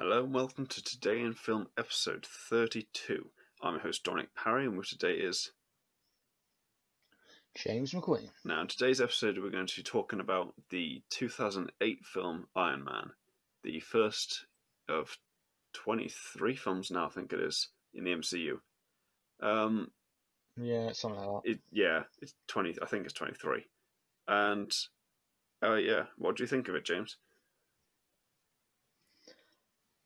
Hello and welcome to Today in Film episode 32. I'm your host Dominic Parry and with today is... James McQueen. Now in today's episode we're going to be talking about the 2008 film Iron Man. The first of 23 films now I think it is in the MCU. Um, Yeah, something like that. it, yeah, it's 20, I think it's 23. And, uh, yeah, what do you think of it James?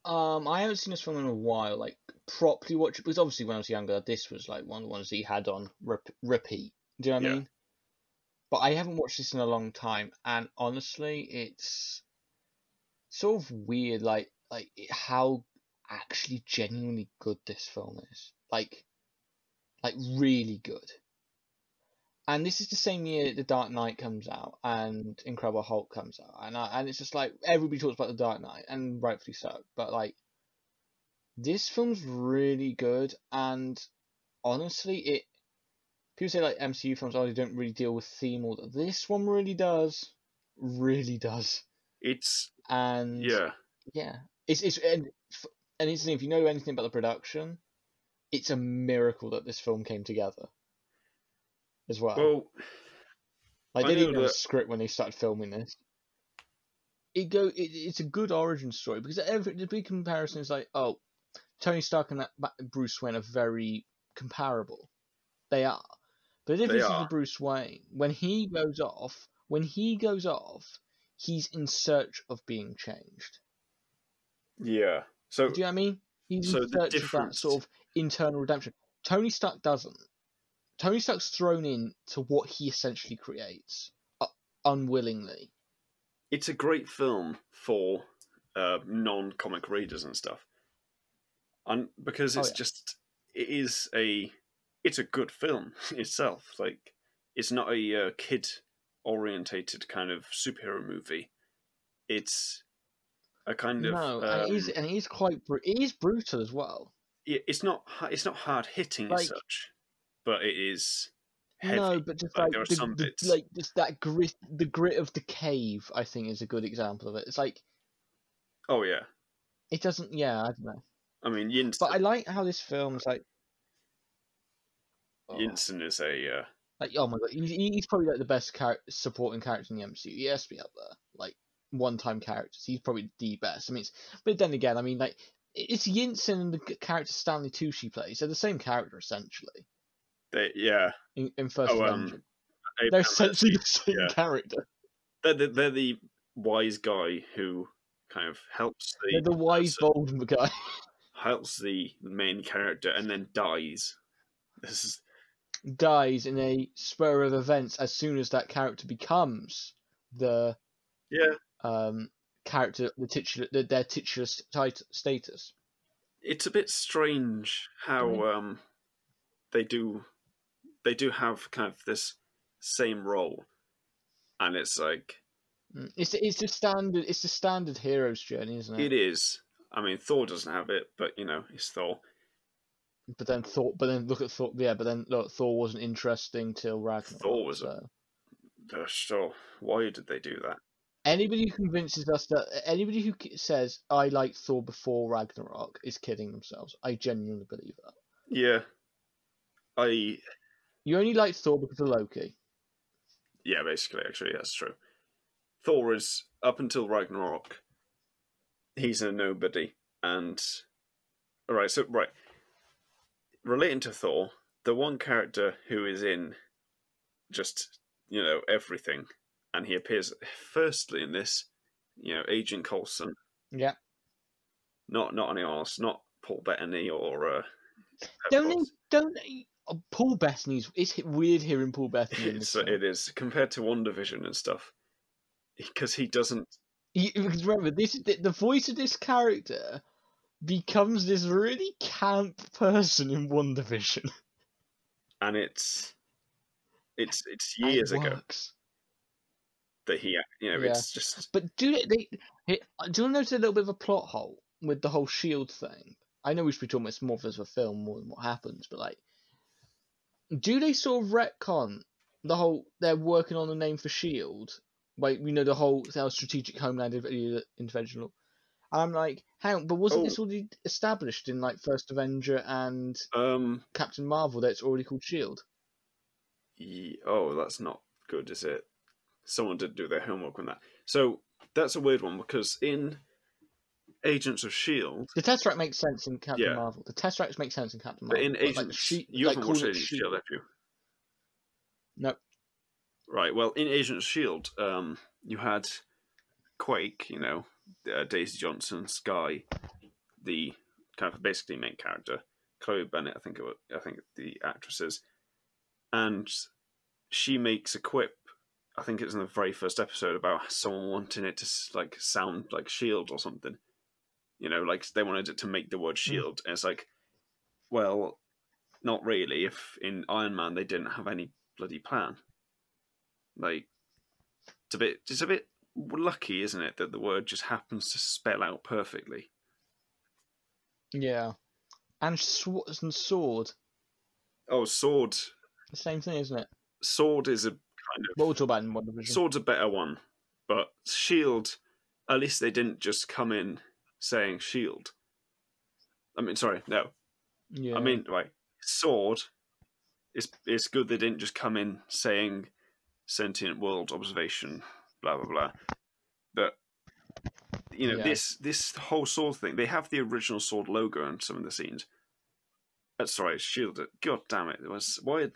Um, I haven't seen this film in a while, like properly watch it because obviously when I was younger, this was like one of the ones that he had on rep- repeat. Do you know what I mean? But I haven't watched this in a long time, and honestly, it's sort of weird, like like how actually genuinely good this film is. Like, like really good. And this is the same year The Dark Knight comes out and Incredible Hulk comes out, and I, and it's just like everybody talks about The Dark Knight, and rightfully so. But like, this film's really good, and honestly, it people say like MCU films, oh, they don't really deal with theme or that. this one really does, really does, It's, and yeah, yeah, it's it's and and it's if you know anything about the production, it's a miracle that this film came together. As well, well, like I they didn't a that- script when they started filming this. It go it, it's a good origin story because every the big comparison is like oh, Tony Stark and that Bruce Wayne are very comparable. They are, but if this is. Bruce Wayne when he goes off when he goes off, he's in search of being changed. yeah. So, Do you know what I mean? He's So in search of that sort of internal redemption. Tony Stark doesn't. Tony Stark's thrown in to what he essentially creates, uh, unwillingly. it's a great film for uh, non-comic readers and stuff, and because Oh, it's yeah. just it is a it's a good film itself. Like it's not a uh, kid orientated kind of superhero movie. It's a kind of no, and it is, um, and it is quite, bru- it is brutal as well. it- it's not it's not hard hitting Like- as such, but it is heavy. No, but just Like, like, the, the- like just that grit, the grit of the cave. I think is a good example of it. It's like Oh yeah, it doesn't. Yeah, I don't know. I mean Yinsen, But I like how this film's like. Oh, Yinsen is a uh, like oh my god, he's, he's probably like the best char- supporting character in the MCU. He has to be up there, like one-time characters. He's probably the best. I mean, it's, but then again, I mean, like it's Yinsen and the character Stanley Tucci plays. They're the same character essentially they, yeah. in, in First Oh, um, They're essentially the same yeah. character. they're the, they're the wise guy who kind of helps the They're the wise, bold guy. helps the main character and then dies. This is dies in a spur of events as soon as that character becomes the yeah. um character the titular the, their titular st- status. It's a bit strange how Mhm. um they do they do have kind of this same role, and it's like Mm. It's it's the standard it's the standard hero's journey, isn't it? it is. I mean, Thor doesn't have it, but you know, it's Thor. But then Thor, but then look at Thor. Yeah, but then look, Thor wasn't interesting till Ragnarok. Thor was a- so. Uh, So why did they do that? Anybody who convinces us that anybody who says I like Thor before Ragnarok is kidding themselves. I genuinely believe that. Yeah, I You only liked Thor because of Loki. Yeah, basically, actually, that's true. Thor is up until Ragnarok. He's a nobody, and all right. So right, relating to Thor, the one character who is in just you know everything, and he appears firstly in this, you know, Agent Coulson, Yeah. not not any else, not Paul Bettany or uh, Don't they, don't they, Oh, Paul Bettany's it's weird hearing Paul Bettany It's, it is compared to WandaVision and stuff, because he doesn't because remember this the, the voice of this character becomes this really camp person in WandaVision. and it's it's it's and it years ago that he you know Yeah. it's just But do they, they do you notice a little bit of a plot hole with the whole shield thing? I know we should be talking about more of as a film more than what happens, but like do they sort of retcon the whole they're working on the name for Shield? Like you know the whole strategic homeland intervention. I'm like, hang on, but wasn't Oh. this already established in like First Avenger and Um. Captain Marvel that it's already called Shield? ye- oh, that's not good, is it? Someone did do their homework on that. So that's a weird one because in Agents of Shield, The Tesseract makes sense in Captain Yeah. Marvel. The Tesseract makes sense in Captain Marvel. but in like, Agents, she- you like, haven't watched Agents of Shield. Shield, have you? No. Right. Well, in Agents of Shield, um, you had Quake, you know, uh, Daisy Johnson, Skye, the kind of basically main character, Chloe Bennet, I think it was, I think the actresses, and she makes a quip. I think it's in the very first episode about someone wanting it to like sound like Shield or something. You know, like they wanted it to make the word mm. Shield, and it's like, well, not really. If in Iron Man they didn't have any bloody plan, like it's a bit, it's a bit lucky, isn't it, that the word just happens to spell out perfectly. Yeah. And, sw- and Sword. Oh, sword, The same thing, isn't it? sword is a kind of What we'll talk about in WandaVision. Sword's a better one, but Shield, at least they didn't just come in saying Shield. I mean, sorry, no. yeah. I mean, right, Sword. It's it's good they didn't just come in saying sentient world observation, blah blah blah. But you know Yeah. this this whole sword thing. They have the original sword logo in some of the scenes. Uh, sorry, Shield. God damn it! It was why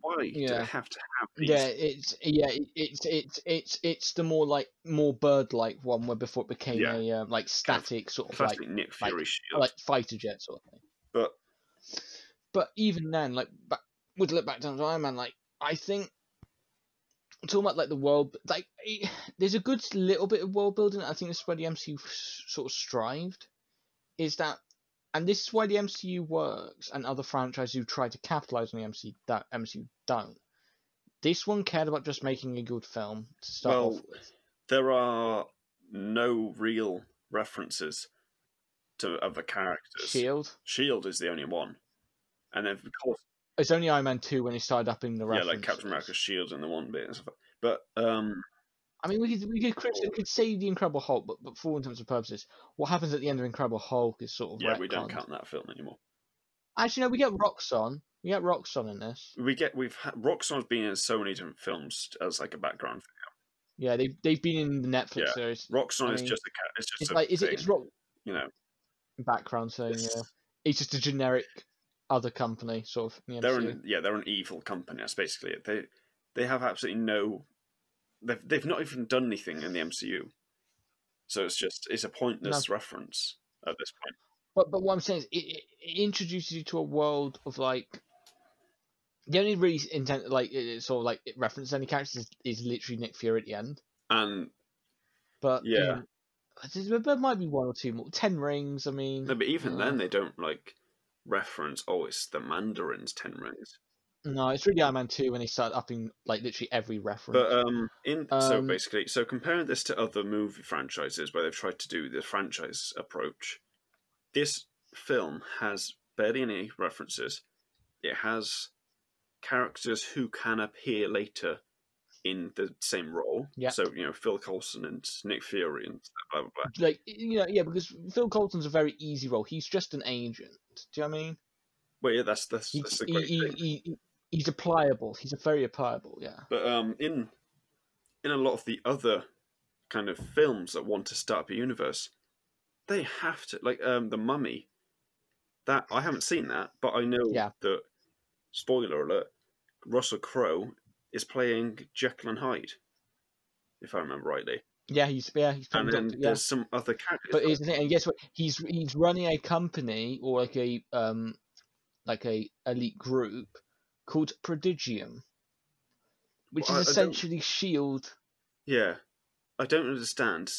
why do Yeah. they have to have these? Yeah, it's yeah, it's it's it's it's the more like more bird-like one where before it became Yeah. a um, like static sort of like Nick like- Shield. like fighter jet sort of thing. but But even then, like back, would look back down to Iron Man, like I think talking about like the world, like it, there's a good little bit of world building. I think this is where the MCU sort of strived, is that, and this is why the MCU works, and other franchises who try to capitalize on the MCU that MCU don't. This one cared about just making a good film to start Well, off with. there are no real references to other characters. Shield. Shield is the only one, and then of course, It's only Iron Man two when he started up in the yeah, like Captain America's shield in the one bit and stuff. But um, I mean, we could we could we could say the Incredible Hulk, but, but for all intents and purposes, what happens at the end of Incredible Hulk is sort of yeah, we don't retconned. count that film anymore. Actually, no, we get Roxxon. We get Roxxon in this. We get we've had, Roxxon's been in so many different films as like a background. Yeah, they they've been in the Netflix Yeah. series. Roxxon I is mean, just a cat. It's just It's a like is it? It's Rock you know. background thing. It's- Yeah, it's just a generic other company sort of. The They're an, yeah, they're an evil company. That's basically it. They they have absolutely no. They've they've not even done anything in the MCU, so it's just it's a pointless reference at this point. But but what I'm saying is, it, it, introduces you to a world of like. The only really intent, like it, sort of like it references any characters is, is literally Nick Fury at the end. And But Yeah. um, there might be one or two more. Ten rings. I mean, no, but even then uh, they don't like reference. Oh, it's the Mandarin's ten rings. No, it's really Iron Man two when they started upping like literally every reference. But um, in so Um, basically, so comparing this to other movie franchises where they've tried to do the franchise approach, this film has barely any references. It has characters who can appear later in the same role. Yeah. So you know Phil Coulson and Nick Fury and blah blah blah. like you know, yeah, because Phil Coulson's a very easy role. He's just an agent. Do you know what I mean? Well, yeah, that's that's, He, that's the he, great he, thing. he- he's a pliable. He's a very pliable. Yeah. But um, in in a lot of the other kind of films that want to start up a universe, they have to like um the Mummy. That I haven't seen that, but I know Yeah. that. Spoiler alert: Russell Crowe is playing Jekyll and Hyde, if I remember rightly. Yeah, he's yeah he's And then Doctor, yeah. there's some other characters. But the thing, and guess what? He's he's running a company or like a um like a elite group called Prodigium, which Well, I- I is don't- essentially Shield. Yeah, I don't understand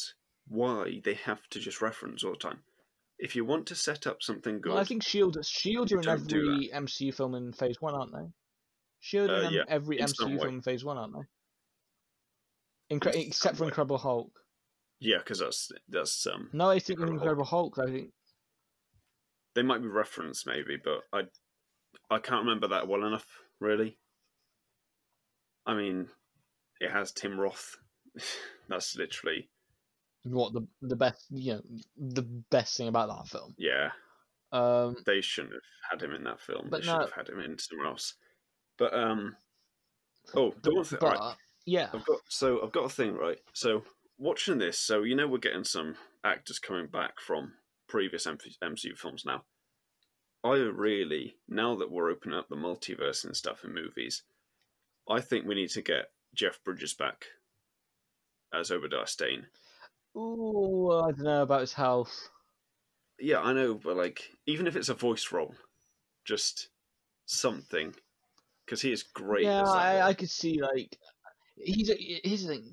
why they have to just reference all the time. If you want to set up something good, Well, I think Shield Shield are in every MCU film in Phase One, aren't they? Shield are Uh, in yeah, every MCU film in Phase One, aren't they? Incre- except for way. Incredible Hulk. yeah, because that's that's um No, I think Incredible Hulk. Incredible Hulk. I think they might be referenced maybe, but I I can't remember that well enough really. I mean, it has Tim Roth. That's literally what the the best you know the best thing about that film. Yeah, Um, they shouldn't have had him in that film. But they should no- have had him in somewhere else. But um, oh, the one thing. but right, yeah, I've got so I've got a thing right. So watching this, so you know we're getting some actors coming back from previous MCU films now. I really now that we're opening up the multiverse and stuff in movies, I think we need to get Jeff Bridges back as Obadiah Stane. ooh, I don't know about his health. Yeah, I know, but like even if it's a voice role, just something, because he is great. yeah, I. I could see like he's a, here's the thing.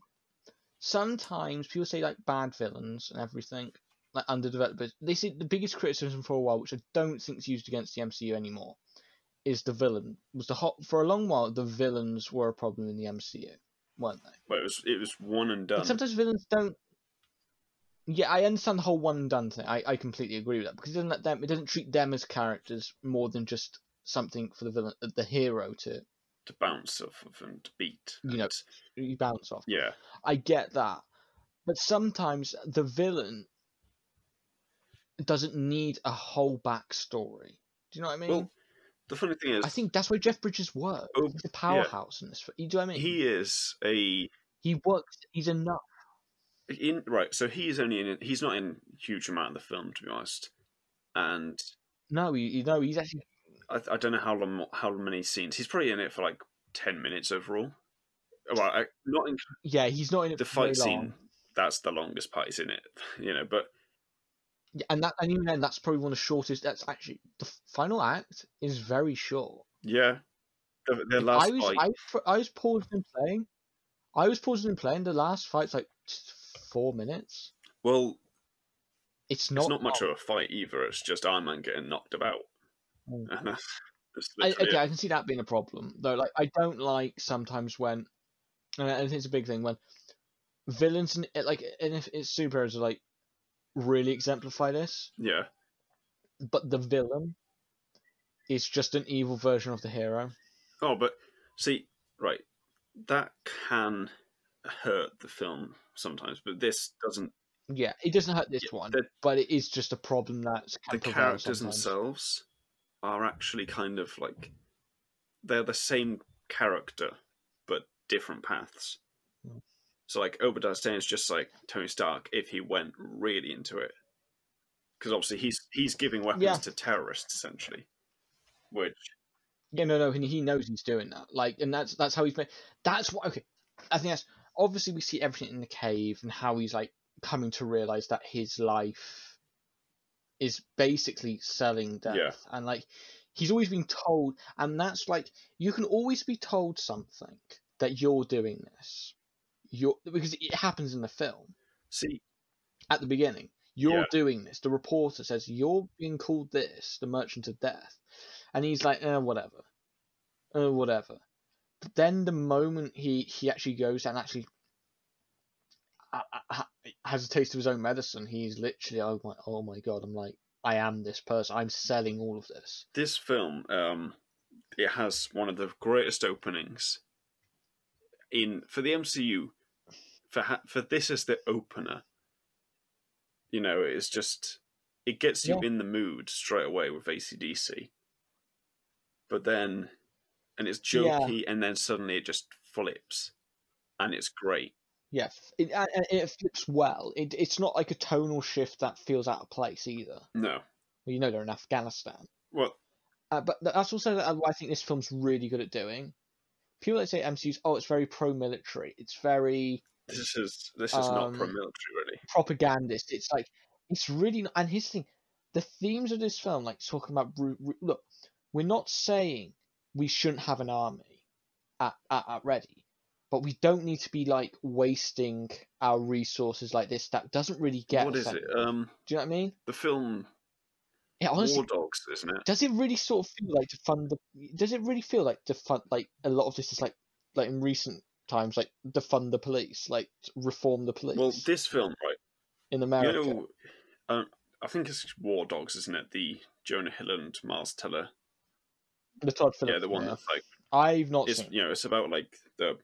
Sometimes people say like bad villains and everything like underdeveloped. But they say the biggest criticism for a while, which I don't think is used against the MCU anymore, is the villain. Was the hot for a long while the villains were a problem in the MCU, weren't they? But it was it was one and done. But sometimes villains don't. Yeah, I understand the whole one and done thing. I, I completely agree with that because it doesn't let them. It doesn't treat them as characters more than just something for the villain, uh, the hero to to bounce off of and to beat. You know, you bounce off. yeah, I get that, but sometimes the villain doesn't need a whole backstory. Do you know what I mean? Well, the funny thing is, I think that's why Jeff Bridges works. Oh, He's a powerhouse in this. You do you know what I mean? he is a he works. He's enough. in right. So he's only in. He's not in a huge amount of the film, to be honest. And No, you, you know he's actually. I, I don't know how long, how many scenes. He's probably in it for like ten minutes overall. Well, I, not in Yeah, he's not in it the fight scene. That's the longest part he's in it, you know. But Yeah, and that and even then, that's probably one of the shortest. That's actually the final act is very short. yeah, the, the last I was fight. I, was- I was pausing and playing. I was pausing and playing. The last fight's like four minutes. well, It's not. it's not much of a fight either. It's just Iron Man getting knocked about, Mm. and that's, that's I, okay, it. I can see that being a problem though. Like, I don't like sometimes when, and I think it's a big thing when villains and like, and if it's superheroes are like really exemplify this, Yeah, but the villain is just an evil version of the hero. Oh, but see, right, that can hurt the film sometimes, but this doesn't. Yeah, it doesn't hurt this Yeah, one, the- but it is just a problem that The characters sometimes. themselves are actually kind of like they're the same character, but different paths. Mm. So, like Obadiah Stane is just like Tony Stark if he went really into it, because obviously he's he's giving weapons Yeah. to terrorists essentially, which Yeah, no, no, and he knows he's doing that. Like, and that's that's how he's made. That's what. Okay, I think that's obviously we see everything in the cave and how he's like coming to realize that his life is basically selling death, Yeah. and like he's always been told, and that's like you can always be told something that you're doing this, you're because it happens in the film see at the beginning. You're Yeah. doing this. The reporter says you're being called this, the Merchant of Death, and he's like, eh, whatever, uh, whatever. But then the moment he he actually goes and actually ha- has a taste of his own medicine, he's literally, oh my, oh my god, I'm like, I am this person. I'm selling all of this. this film um it has one of the greatest openings in for the MCU for ha- for this as the opener you know it's just it gets you Yeah. in the mood straight away with ACDC but then and it's Yeah. jokey and then suddenly it just flips and it's great Yeah, f- it, and it flips well. It, it's not like a tonal shift that feels out of place either. no Well, you know they're in Afghanistan. well Uh, but that's also uh, what I think this film's really good at doing. People that say MCU's, oh, it's very pro-military. It's very this is this is not Um, pro-military really propagandist. It's like it's really. Not, and here's the thing: the themes of this film, like talking about look, we're not saying we shouldn't have an army at, at, at ready, but we don't need to be like wasting our resources like this. That doesn't really get. what us it um Do you know what I mean? the film Yeah, honestly, War Dogs isn't it does it really sort of feel like to fund the does it really feel like to fund like a lot of this is like like in recent times like defund the police like reform the police well this film right in america You know, um, I think it's War Dogs, isn't it? The Jonah Hill and Miles Teller. the todd phillips yeah, the one that's like i've not it's seen you know it's about like the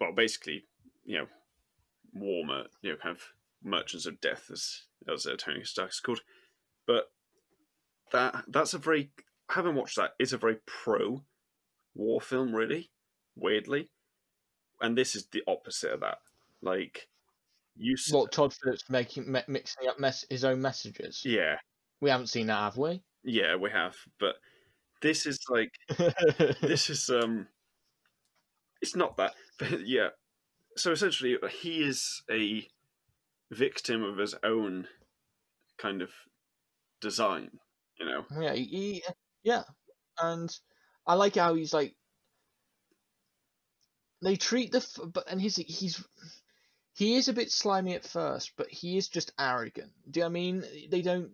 well basically you know warmer you know kind of Merchants of Death, as as uh, Tony Stark's called. But that that's a very haven't watched that. It's a very pro war film, really. Weirdly, and this is the opposite of that. Like you, What Todd Phillips making mi- mixing up mess- his own messages? yeah, We haven't seen that, have we? yeah, we have. But this is like this is um it's not that but yeah so essentially he is a victim of his own kind of design you know yeah, he- yeah, and I like how he's like they treat the but and he's he's he is a bit slimy at first, but he is just arrogant. Do you know what I mean? They don't.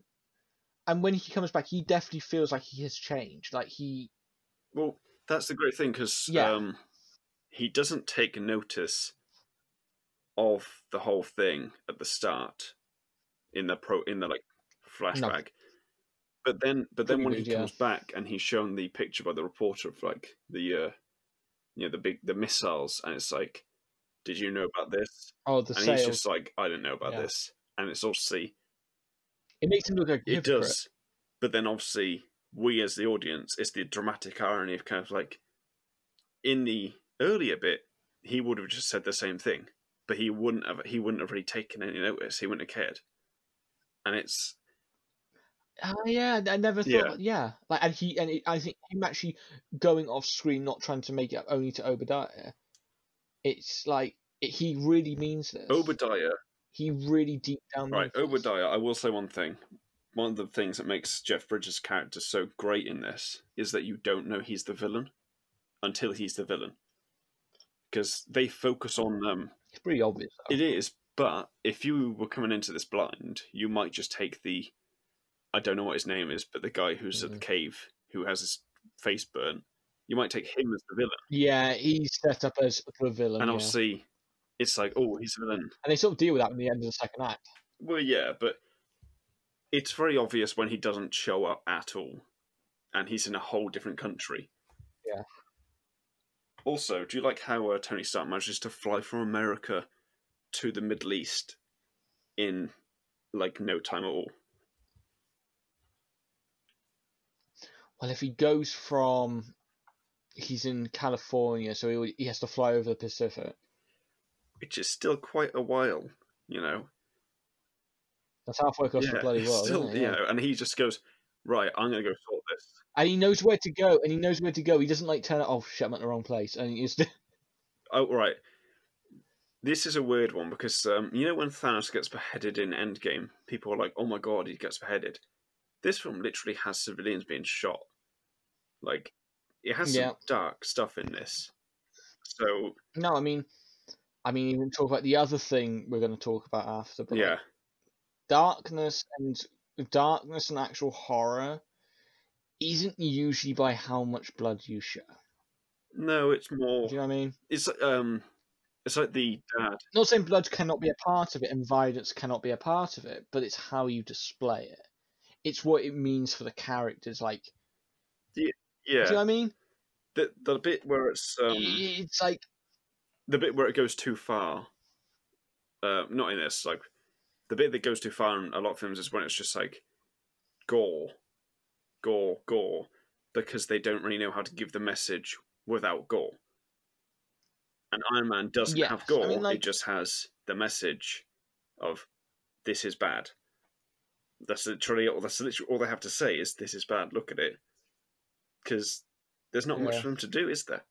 And when he comes back, he definitely feels like he has changed. Like he, well that's the great thing because Yeah. um he doesn't take notice of the whole thing at the start in the pro in the like flashback but then but then Pretty when he yeah. comes back and he's shown the picture by the reporter of like the uh you know the big the missiles and it's like did you know about this oh, the and sales. he's just like i don't know about Yeah. this and it's obviously It makes him look like it hypocrite. does but then obviously we as the audience it's the dramatic irony of kind of like in the earlier bit he would have just said the same thing but he wouldn't have he wouldn't have really taken any notice he wouldn't have cared and it's Oh yeah, I never thought. Yeah. Yeah, like and he and it, I think him actually going off screen, not trying to make it up only to Obadiah. It's like it, he really means this. obadiah he really deep down. right obadiah i will say one thing one of the things that makes jeff bridges character so great in this is that you don't know he's the villain until he's the villain because they focus on um It's pretty obvious. Though. It is, but if you were coming into this blind, you might just take the I don't know what his name is, but the guy who's at the Mhm. cave who has his face burnt. You might take him as the villain, Yeah, he's set up as the villain. and yeah. obviously, it's like, oh, he's a villain. and they sort of deal with that in the end of the second act. Well, yeah, but it's very obvious when he doesn't show up at all, and he's in a whole different country. Yeah. Also, do you like how uh, Tony Stark manages to fly from America to the Middle East in like no time at all? Well, if he goes from, he's in California, so he he has to fly over the Pacific. which is still quite a while, you know. That's halfway across the bloody world, still, isn't it? you Yeah. and he just goes, right, I'm gonna go sort this. And he knows where to go, and he knows where to go. He doesn't like turn it. Oh shit, I'm at the wrong place. And he's Oh, right. This is a weird one because um, you know when Thanos gets beheaded in Endgame, people are like, "Oh my god, he gets beheaded." This film literally has civilians being shot. Like, it has Yeah. some dark stuff in this. So no. I mean, I mean, even talk about the other thing we're going to talk about after. But like, yeah, darkness and darkness and actual horror isn't usually by how much blood you show. no, it's more. Do you know what I mean? It's um, it's like the dad. Not saying blood cannot be a part of it and violence cannot be a part of it, but it's how you display it. It's what it means for the characters. Like, Yeah, do you know what I mean? the the bit where it's um, it's like the bit where it goes too far. Uh, not in this. Like the bit that goes too far in a lot of films is when it's just like gore, gore, gore, because they don't really know how to give the message without gore. And Iron Man doesn't Yes, have I gore; mean, like- it just has the message of "this is bad." That's literally all. That's literally all they have to say is "this is bad." Look at it, because there's not much for them to do, is there?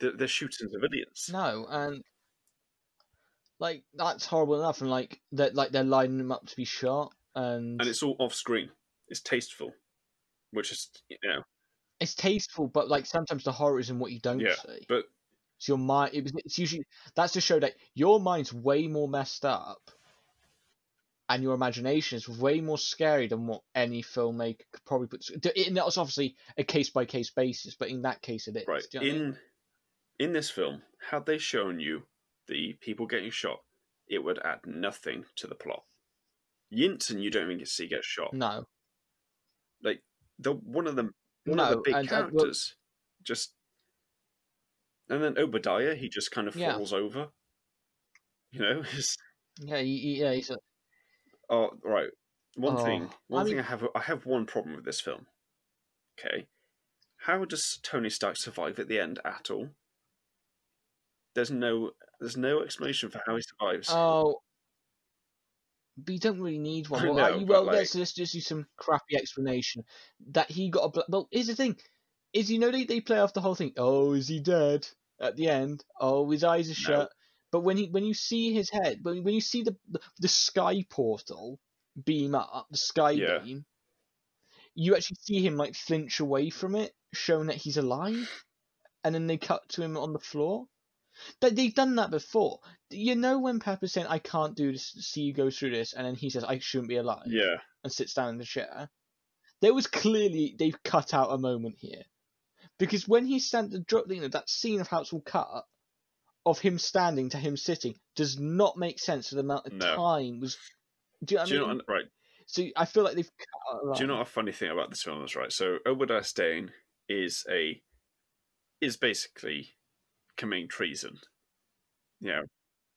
They're, they're shooting civilians. no, and like that's horrible enough. And like that, like they're lining them up to be shot, and, and it's all off screen. It's tasteful, which is you know, it's tasteful, but like sometimes the horror is in what you don't Yeah, see. but it's your mind, it was, it's usually that's to show that your mind's way more messed up, and your imagination is way more scary than what any filmmaker could probably put. And that's obviously a case by case basis, but in that case, it is. right you know what I in mean? in this film, had they shown you the people getting shot, it would add nothing to the plot. Yinsen, you don't even get to see get shot. no, Like the one of the one of the big and, uh, well, characters, just and then Obadiah, he just kind of Yeah. falls over. You know, yeah, he- yeah, he's a, Oh, right. One Oh, thing. One I thing mean- I have. I have one problem with this film. Okay, how does Tony Stark survive at the end at all? There's no. There's no explanation for how he survives. Oh, but you don't really need one. Well, know, you- well like- let's let's just do some crappy explanation that he got a. Well, here's the thing: is you know they they play off the whole thing. Oh, is he dead at the end? Oh, his eyes are shut. But when he when you see his head, when when you see the the, the sky portal beam up, the sky Yeah. beam, you actually see him like flinch away from it, showing that he's alive, and then they cut to him on the floor. But they've done that before. You know when Pepper's saying, "I can't do this," see you go through this, and then he says, "I shouldn't be alive," yeah. and sits down in the chair. There was clearly they've cut out a moment here, because when he sent the drop, you know that scene of how it's all cut, of him standing to him sitting, does not make sense for the amount of No. time was. Do you know Do you know? what- Right. So I feel like they've cut a lot. Do you know what a funny thing about this film is? Right. So Obadiah Stane is a is basically committing treason. Yeah.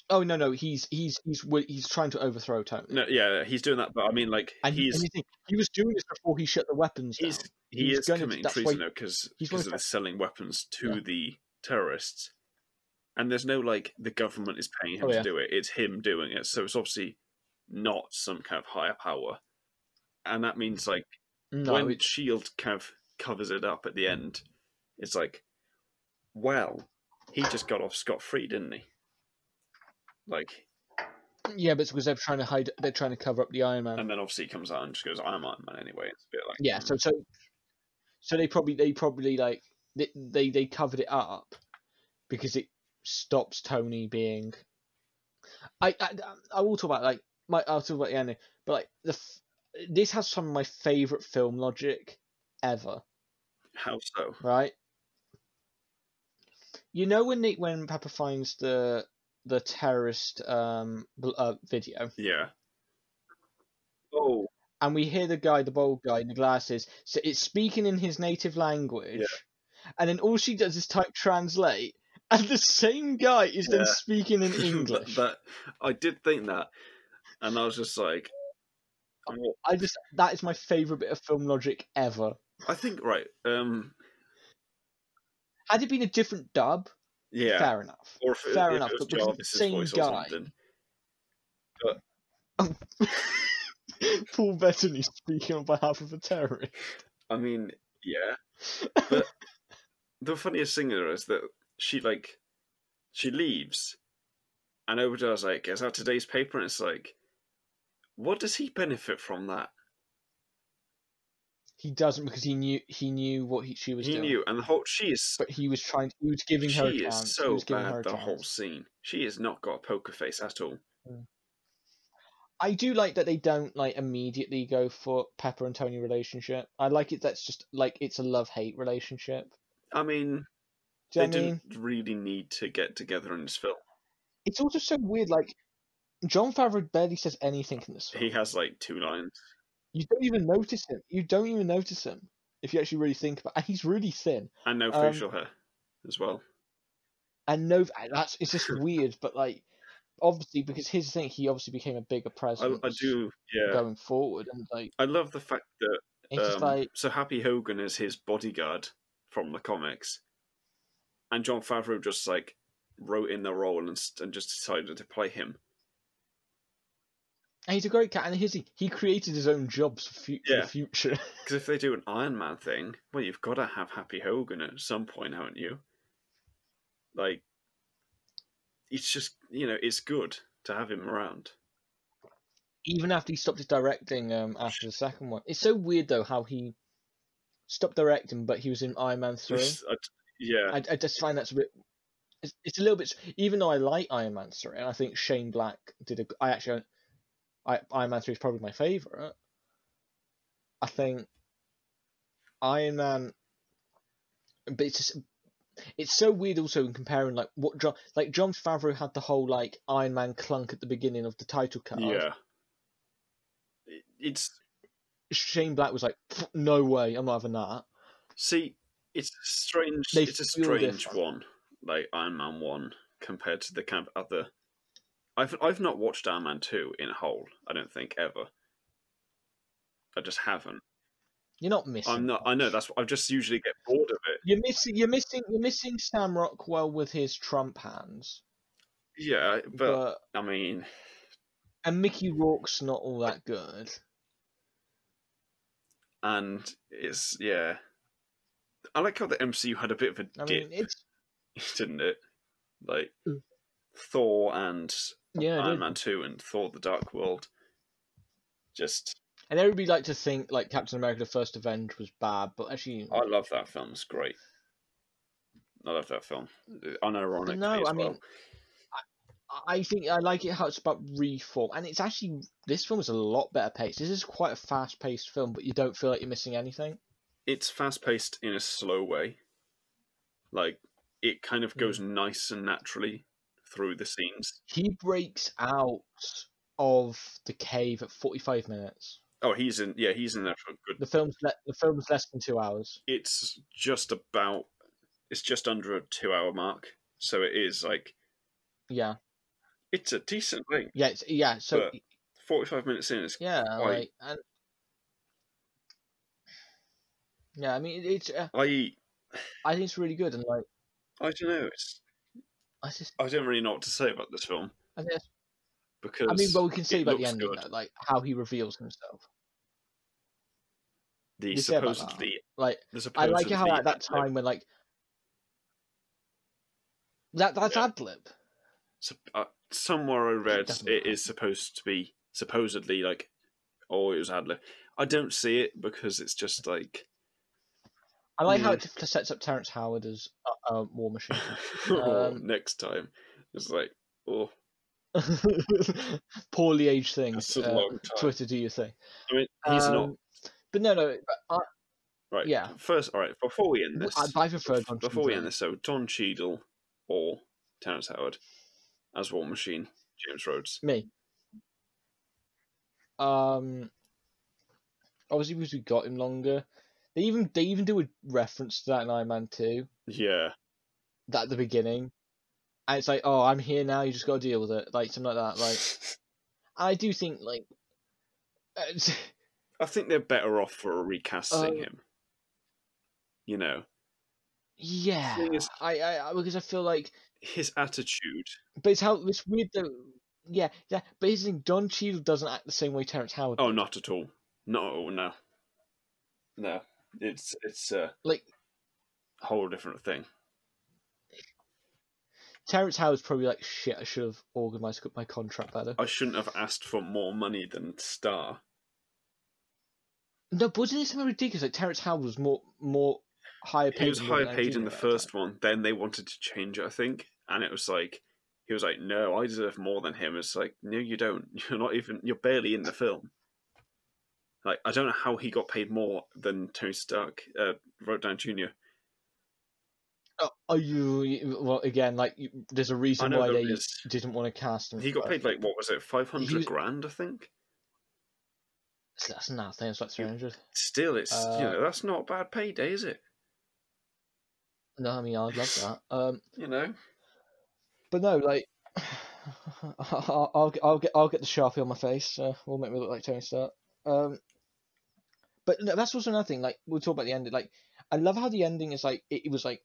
Oh no, no, he's he's he's he's trying to overthrow Tony. No. Yeah. He's doing that, but I mean, like, and he, he's and think, he was doing this before he shut the weapons he's down. he He's is committing treason though because he's they're selling weapons to Yeah. the terrorists, and there's no like the government is paying him Oh, to yeah. do it. It's him doing it, so it's obviously not some kind of higher power, and that means like No, when it- Shield kind of covers it up at the end, it's like, well, he just got off scot free, didn't he? Like, yeah, but it's because they're trying to hide. They're trying to cover up the Iron Man. and then obviously he comes out and just goes, "I'm Iron Man anyway." It's a bit like, yeah, hmm. so so so they probably they probably like they they, they covered it up because it stops Tony being. I I, I will talk about like my I'll talk about the ending, but like the f- this has some of my favorite film logic ever. how so? right? You know when they, when Pepper finds the the terrorist um uh, video, Yeah. Oh, and we hear the guy, the bald guy in the glasses, so it's speaking in his native language, and then all she does is type translate, and the same guy is then speaking in English. that I did think that, and I was just like, what? I just that is my favorite bit of film logic ever. I think right. Um, Had it been a different dub, yeah. fair enough. Or if, it- fair if enough, but Jarvis's the same guy. something. Paul Bettany speaking on behalf of a terrorist. I mean, yeah. But the funniest thing there is that she like she leaves, and Obadiah's like, "Is that today's paper?" And it's like, what does he benefit from that? He doesn't because he knew he knew what he, she was He doing. knew, and the whole she is but he was trying. He was giving her she is so bad the whole scene. She has not got a poker face at all. I do like that they don't like immediately go for Pepper and Tony relationship. I like it. That's just like it's a love hate relationship. I mean, Do they know what I mean? didn't really need to get together in this film. It's also so weird. Like Jon Favreau barely says anything in this film. He has like two lines. You don't even notice him. You don't even notice him if you actually really think about. And he's really thin. And no Um, facial hair as well. And no, that's it's just weird. But like, obviously, because here's the thing, he obviously became a bigger presence. I do, yeah. going forward, and like I love the fact that um, like so Happy Hogan is his bodyguard from the comics, and Jon Favreau just like wrote in the role and and just decided to play him. and he's a great cat. And here's the, he created his own jobs for, fu- for Yeah. the future. Because if they do an Iron Man thing, well, you've got to have Happy Hogan at some point, haven't you? Like, it's just you know, it's good to have him around. Even after he stopped directing um after the second one, it's so weird though how he stopped directing, but he was in Iron Man three. I- yeah, I, I just find that's a bit. It's, it's a little bit. Even though I like Iron Man three, and I think Shane Black did a. I actually, I Iron Man three is probably my favorite. I think Iron Man, but it's just. It's so weird also in comparing like what John like Jon Favreau had the whole like Iron Man clunk at the beginning of the title card. yeah. It's Shane Black was like, no way, I'm not having that. See, it's a strange. They it's a strange different. one, like Iron Man one, compared to the kind of other I've I've not watched Iron Man two in whole. I don't think ever. I just haven't. You're not missing. I'm not. I know much. that's. I just usually get bored of it. You're missing. You're missing. You're missing Sam Rockwell with his Trump hands, Yeah, but, but I mean, and Mickey Rourke's not all that good. and it's yeah. I like how the MCU had a bit of a I dip, mean, it's didn't it? Like Mm. Thor and yeah. it Iron. Man two and Thor: The Dark World. Just, And everybody like to think like Captain America: The First Avenger was bad, but actually, I love that film. It's great. I love that film. Unironically no, as I mean, well. I think I like it how it's about reform, and it's actually this film is a lot better paced. This is quite a fast paced film, but you don't feel like you're missing anything. It's fast paced in a slow way. Like it kind of goes Mm. nice and naturally through the scenes. He breaks out of the cave at 45 minutes. Oh, he's in. Yeah, he's in there for a good. The film's le- the film's less than two hours. It's just about. It's just under a two-hour mark, so it is like Yeah, it's a decent thing. yeah, it's, yeah. So Forty-five minutes in is yeah, quite- like and yeah. I mean, it's uh, I. I think it's really good, and like I don't know. It's. I just I don't really know what to say about this film I think because. I mean, well, we can it about the ending, though, like how he reveals himself. the you say about that? supposedly Like the I supposedly like how at that time when like that that's Yeah. ad lib. sup- uh, somewhere I read Definitely. it is supposed to be supposedly like, oh, it was ad lib. I don't see it because it's just like, I like how it sets up Terrence Howard as a, a War Machine. oh, Um, next time. It's like, oh, Poorly aged things. uh. Twitter, do you thing. I mean, he's not Um, But no, no. but right. yeah. First, all right. Before we end this, I, I prefer John before we end this, so Don Cheadle or Terrence Howard as War Machine, James Rhodes. Me. Um. Obviously, because we got him longer. They even they even do a reference to that in Iron Man Two. Yeah, That at the beginning, and it's like, oh, I'm here now. You just got to deal with it, like something like that. Like, I do think like. I think they're better off for recasting Uh, him. You know, Yeah, is- I, I, because I feel like, his attitude. but it's how it's weird though. Yeah, yeah, but the thing: Don Cheadle doesn't act the same way Terrence Howard. Oh, did. not at all. Not at all. No, no. It's it's a like whole different thing. Terrence Howard's probably like, shit. I should have organised my contract better. I shouldn't have asked for more money than Star. No, but wasn't it something ridiculous? Like Terrence Howard was more more higher paid. He was higher paid in the first time. one. Then they wanted to change it, I think, and it was like he was like, "No, I deserve more than him." It's like, no, you don't. You're not even. You're barely in the film. Like, I don't know how he got paid more than Tony Stark, uh, Robert Downey Jr. Oh, are you well again? Like, you, there's a reason why they is. didn't want to cast him. He got paid like what was it, five hundred grand, I think. That's nothing. It's like three hundred. Still, it's you Uh, know that's not a bad payday, is it? No, I mean I'd love that. Um, You know. but no, like, I'll, I'll I'll get I'll get the sharpie on my face. Uh, will make me look like Tony Stark. Um, but no, that's also another thing. Like we'll talk about the ending. Like I love how the ending is like it, it was like.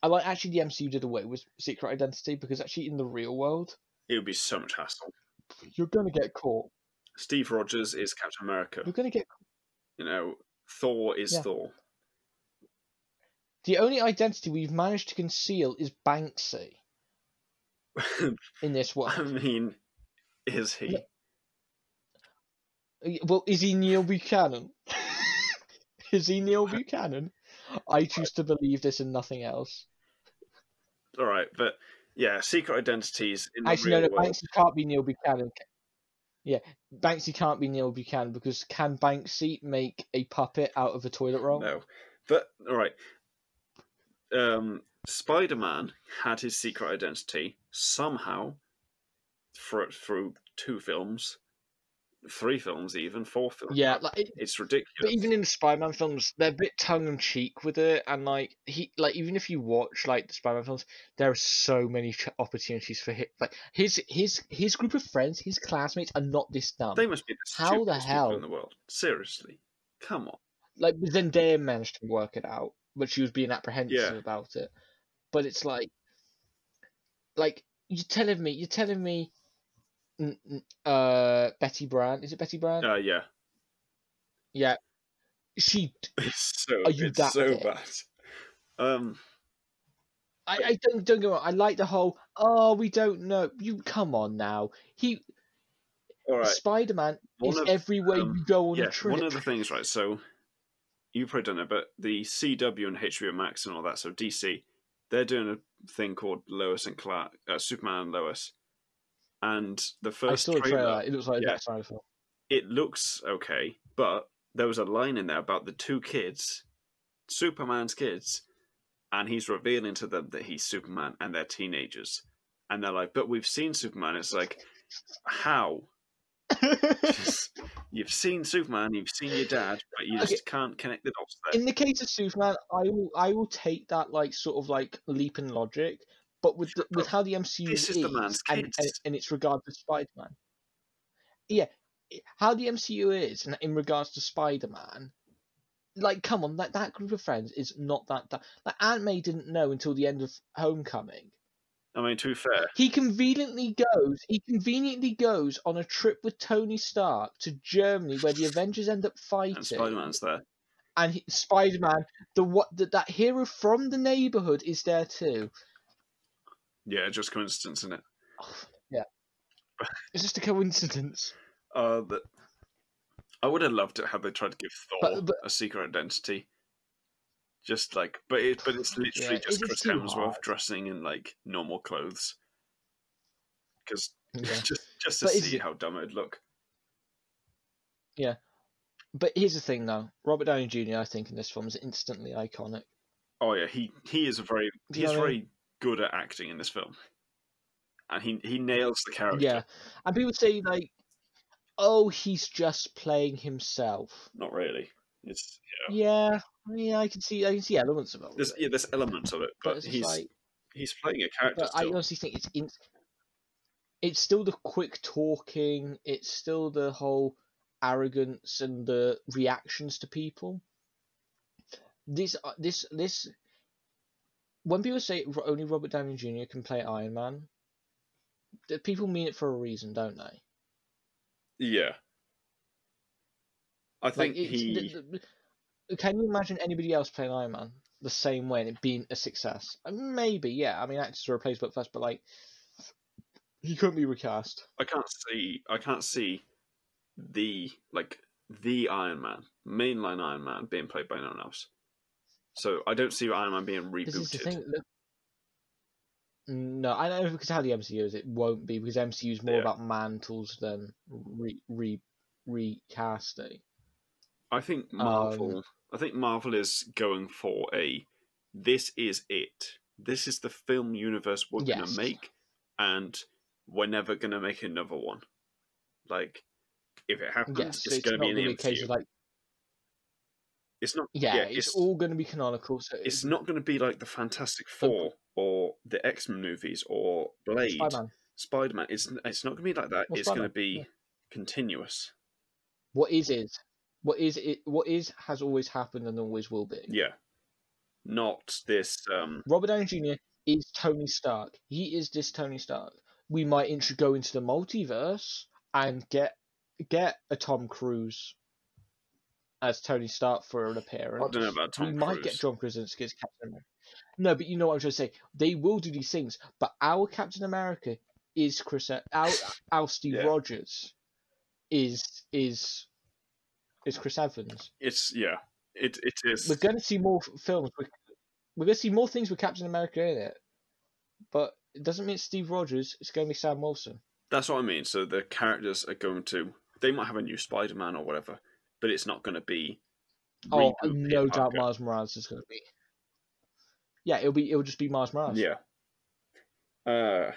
I like actually the MCU did away with secret identity because actually in the real world It would be so much hassle. you're gonna get caught. Steve Rogers is Captain America. You're gonna get You know, Thor is Yeah. Thor. the only identity we've managed to conceal is Banksy in this world, I mean, is he? Well, is he Neil Buchanan? is he Neil Buchanan? I choose to believe this and nothing else. All right, but yeah, secret identities in the Actually, no, real no, world. Banksy can't be Neil Buchanan. Yeah, Banksy can't be Neil Buchanan because can Banksy make a puppet out of a toilet roll? No, but all right. Um, Spider-Man had his secret identity somehow for, through two films. Three films, even four films. Yeah, like it, it's ridiculous. But even in the Spider-Man films, they're a bit tongue in cheek with it, and like he, like even if you watch like the Spider-Man films, there are so many ch- opportunities for him. Like his his his group of friends, his classmates are not this dumb. they must be the How the hell? people in the world. Seriously, come on. Like Zendaya managed to work it out, but she was being apprehensive Yeah. about it. But it's like, like you're telling me, you're telling me, uh, Betty Brant is it Betty Brant? Uh, yeah, yeah, she it's so Are you it's that so bad. Um, I, I don't don't get me wrong. I like the whole. Oh, we don't know. You come on now. He all right. Spider Man is of, everywhere um, you go on yeah, a trip. one of the things, right? So you probably don't know, but the CW and HBO Max and all that, so DC, they're doing a thing called Lois and Clark, uh, Superman and Lois, and the first trailer, trailer. It looks like yeah. that side film. it looks okay, but there was a line in there about the two kids, Superman's kids, and he's revealing to them that he's Superman and they're teenagers. And they're like, but we've seen Superman. It's like, how? Just- you've seen Superman, you've seen your dad, but you just Okay. can't connect the dots there. In the case of Superman, I will I will take that like sort of like leap in logic, but with the, with how the MCU This is the man's and, and in its regard to Spider Man. Yeah, how the MCU is and in regards to Spider Man. Like, come on, that that group of friends is not that. that like Aunt May didn't know until the end of Homecoming. I mean, to be fair, He conveniently goes. He conveniently goes on a trip with Tony Stark to Germany, where the Avengers end up fighting. and Spider Man's there, and Spider Man, the what the, that hero from the neighborhood is there too. Yeah, just coincidence, isn't it? yeah, it's just a coincidence. Uh, that I would have loved it had they tried to give Thor But- but- a secret identity. Just like, but it, but it's literally Yeah, just Chris Hemsworth hard. dressing in like normal clothes. Because Yeah. just just to But see how dumb it'd look. Yeah, but here's the thing, though. Robert Downey Jr. I think in this film is instantly iconic. Oh yeah, he he is a very he's know what I very good at acting in this film, and he he nails the character. Yeah, and people say like, "Oh, he's just playing himself." Not really. It's yeah. Yeah, yeah, I can see, I can see elements of it. There's yeah, there's elements of it, but but he's like, he's playing a character but I honestly think it's in, it's still the quick talking. It's still the whole arrogance and the reactions to people. This uh, this this when people say only Robert Downey Jr. can play Iron Man, the people mean it for a reason, don't they? Yeah. I think Like, he. the- the- can you imagine anybody else playing Iron Man the same way and it being a success? Uh, Maybe, yeah. I mean, actors are replaced but first, but like, he couldn't be recast. I can't see. I can't see the like the Iron Man, mainline Iron Man, being played by no one else. So I don't see Iron Man being This is the rebooted. no, I know because how the MCU is, it won't be because MCU is more Yeah. about mantles than re re recasting. I think Um, Marvel. I think Marvel is going for a. This is it. This is the film universe we're Yes. gonna make, and we're never gonna make another one. Like, if it happens, Yes, it's, it's, gonna be in the to be a case MCU. like, it's not. yeah, yeah, it's, it's all going to be canonical. So it's not going to be like the Fantastic Four or the X Men movies or Blade, Spider-Man. It's it's not going to be like that. Well, it's going to be yeah. continuous. What is is what is it? What is has always happened and always will be. Yeah, not this. um Robert Downey Jr. is Tony Stark. He is this Tony Stark. We might intro go into the multiverse and get get a Tom Cruise as Tony Stark for an appearance. I don't know about Tom we Cruise. might get John Cruise as Captain America. No, but you know what I'm trying to say. They will do these things, but our Captain America is Chris. E- Our our Steve Yeah. Rogers is is is Chris Evans. It's yeah. It it is. We're going to see more films. With, we're going to see more things with Captain America in it, but it doesn't mean Steve Rogers. It's going to be Sam Wilson. That's what I mean. So the characters are going to. They might have a new Spider Man or whatever, but it's not going to be. Oh, no doubt. Miles Morales is going to be. Yeah, it'll be. It'll just be Miles Morales. Yeah. Uh,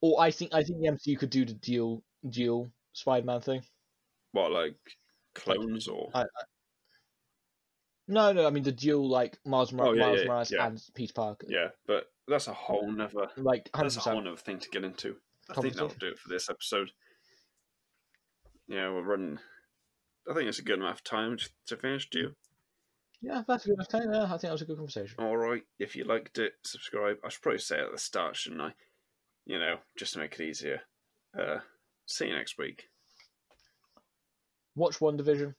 Or I think I think the MCU could do the dual dual Spider-Man thing. What like clones or? I, I, no, no. I mean the dual like Miles, Mor- Oh, yeah, Miles yeah, Morales yeah. and Peter Parker. yeah, but that's a whole nother. Like hundred That's a whole nother thing to get into. I think that'll do it for this episode. Yeah, we're running. I think it's a good enough time to- finish. Do you? Yeah, that's a good enough time. Yeah, I think that was a good conversation. All right. If you liked it, subscribe. I should probably say it at the start, shouldn't I? You know, just to make it easier. Uh, see you next week. Watch WandaVision.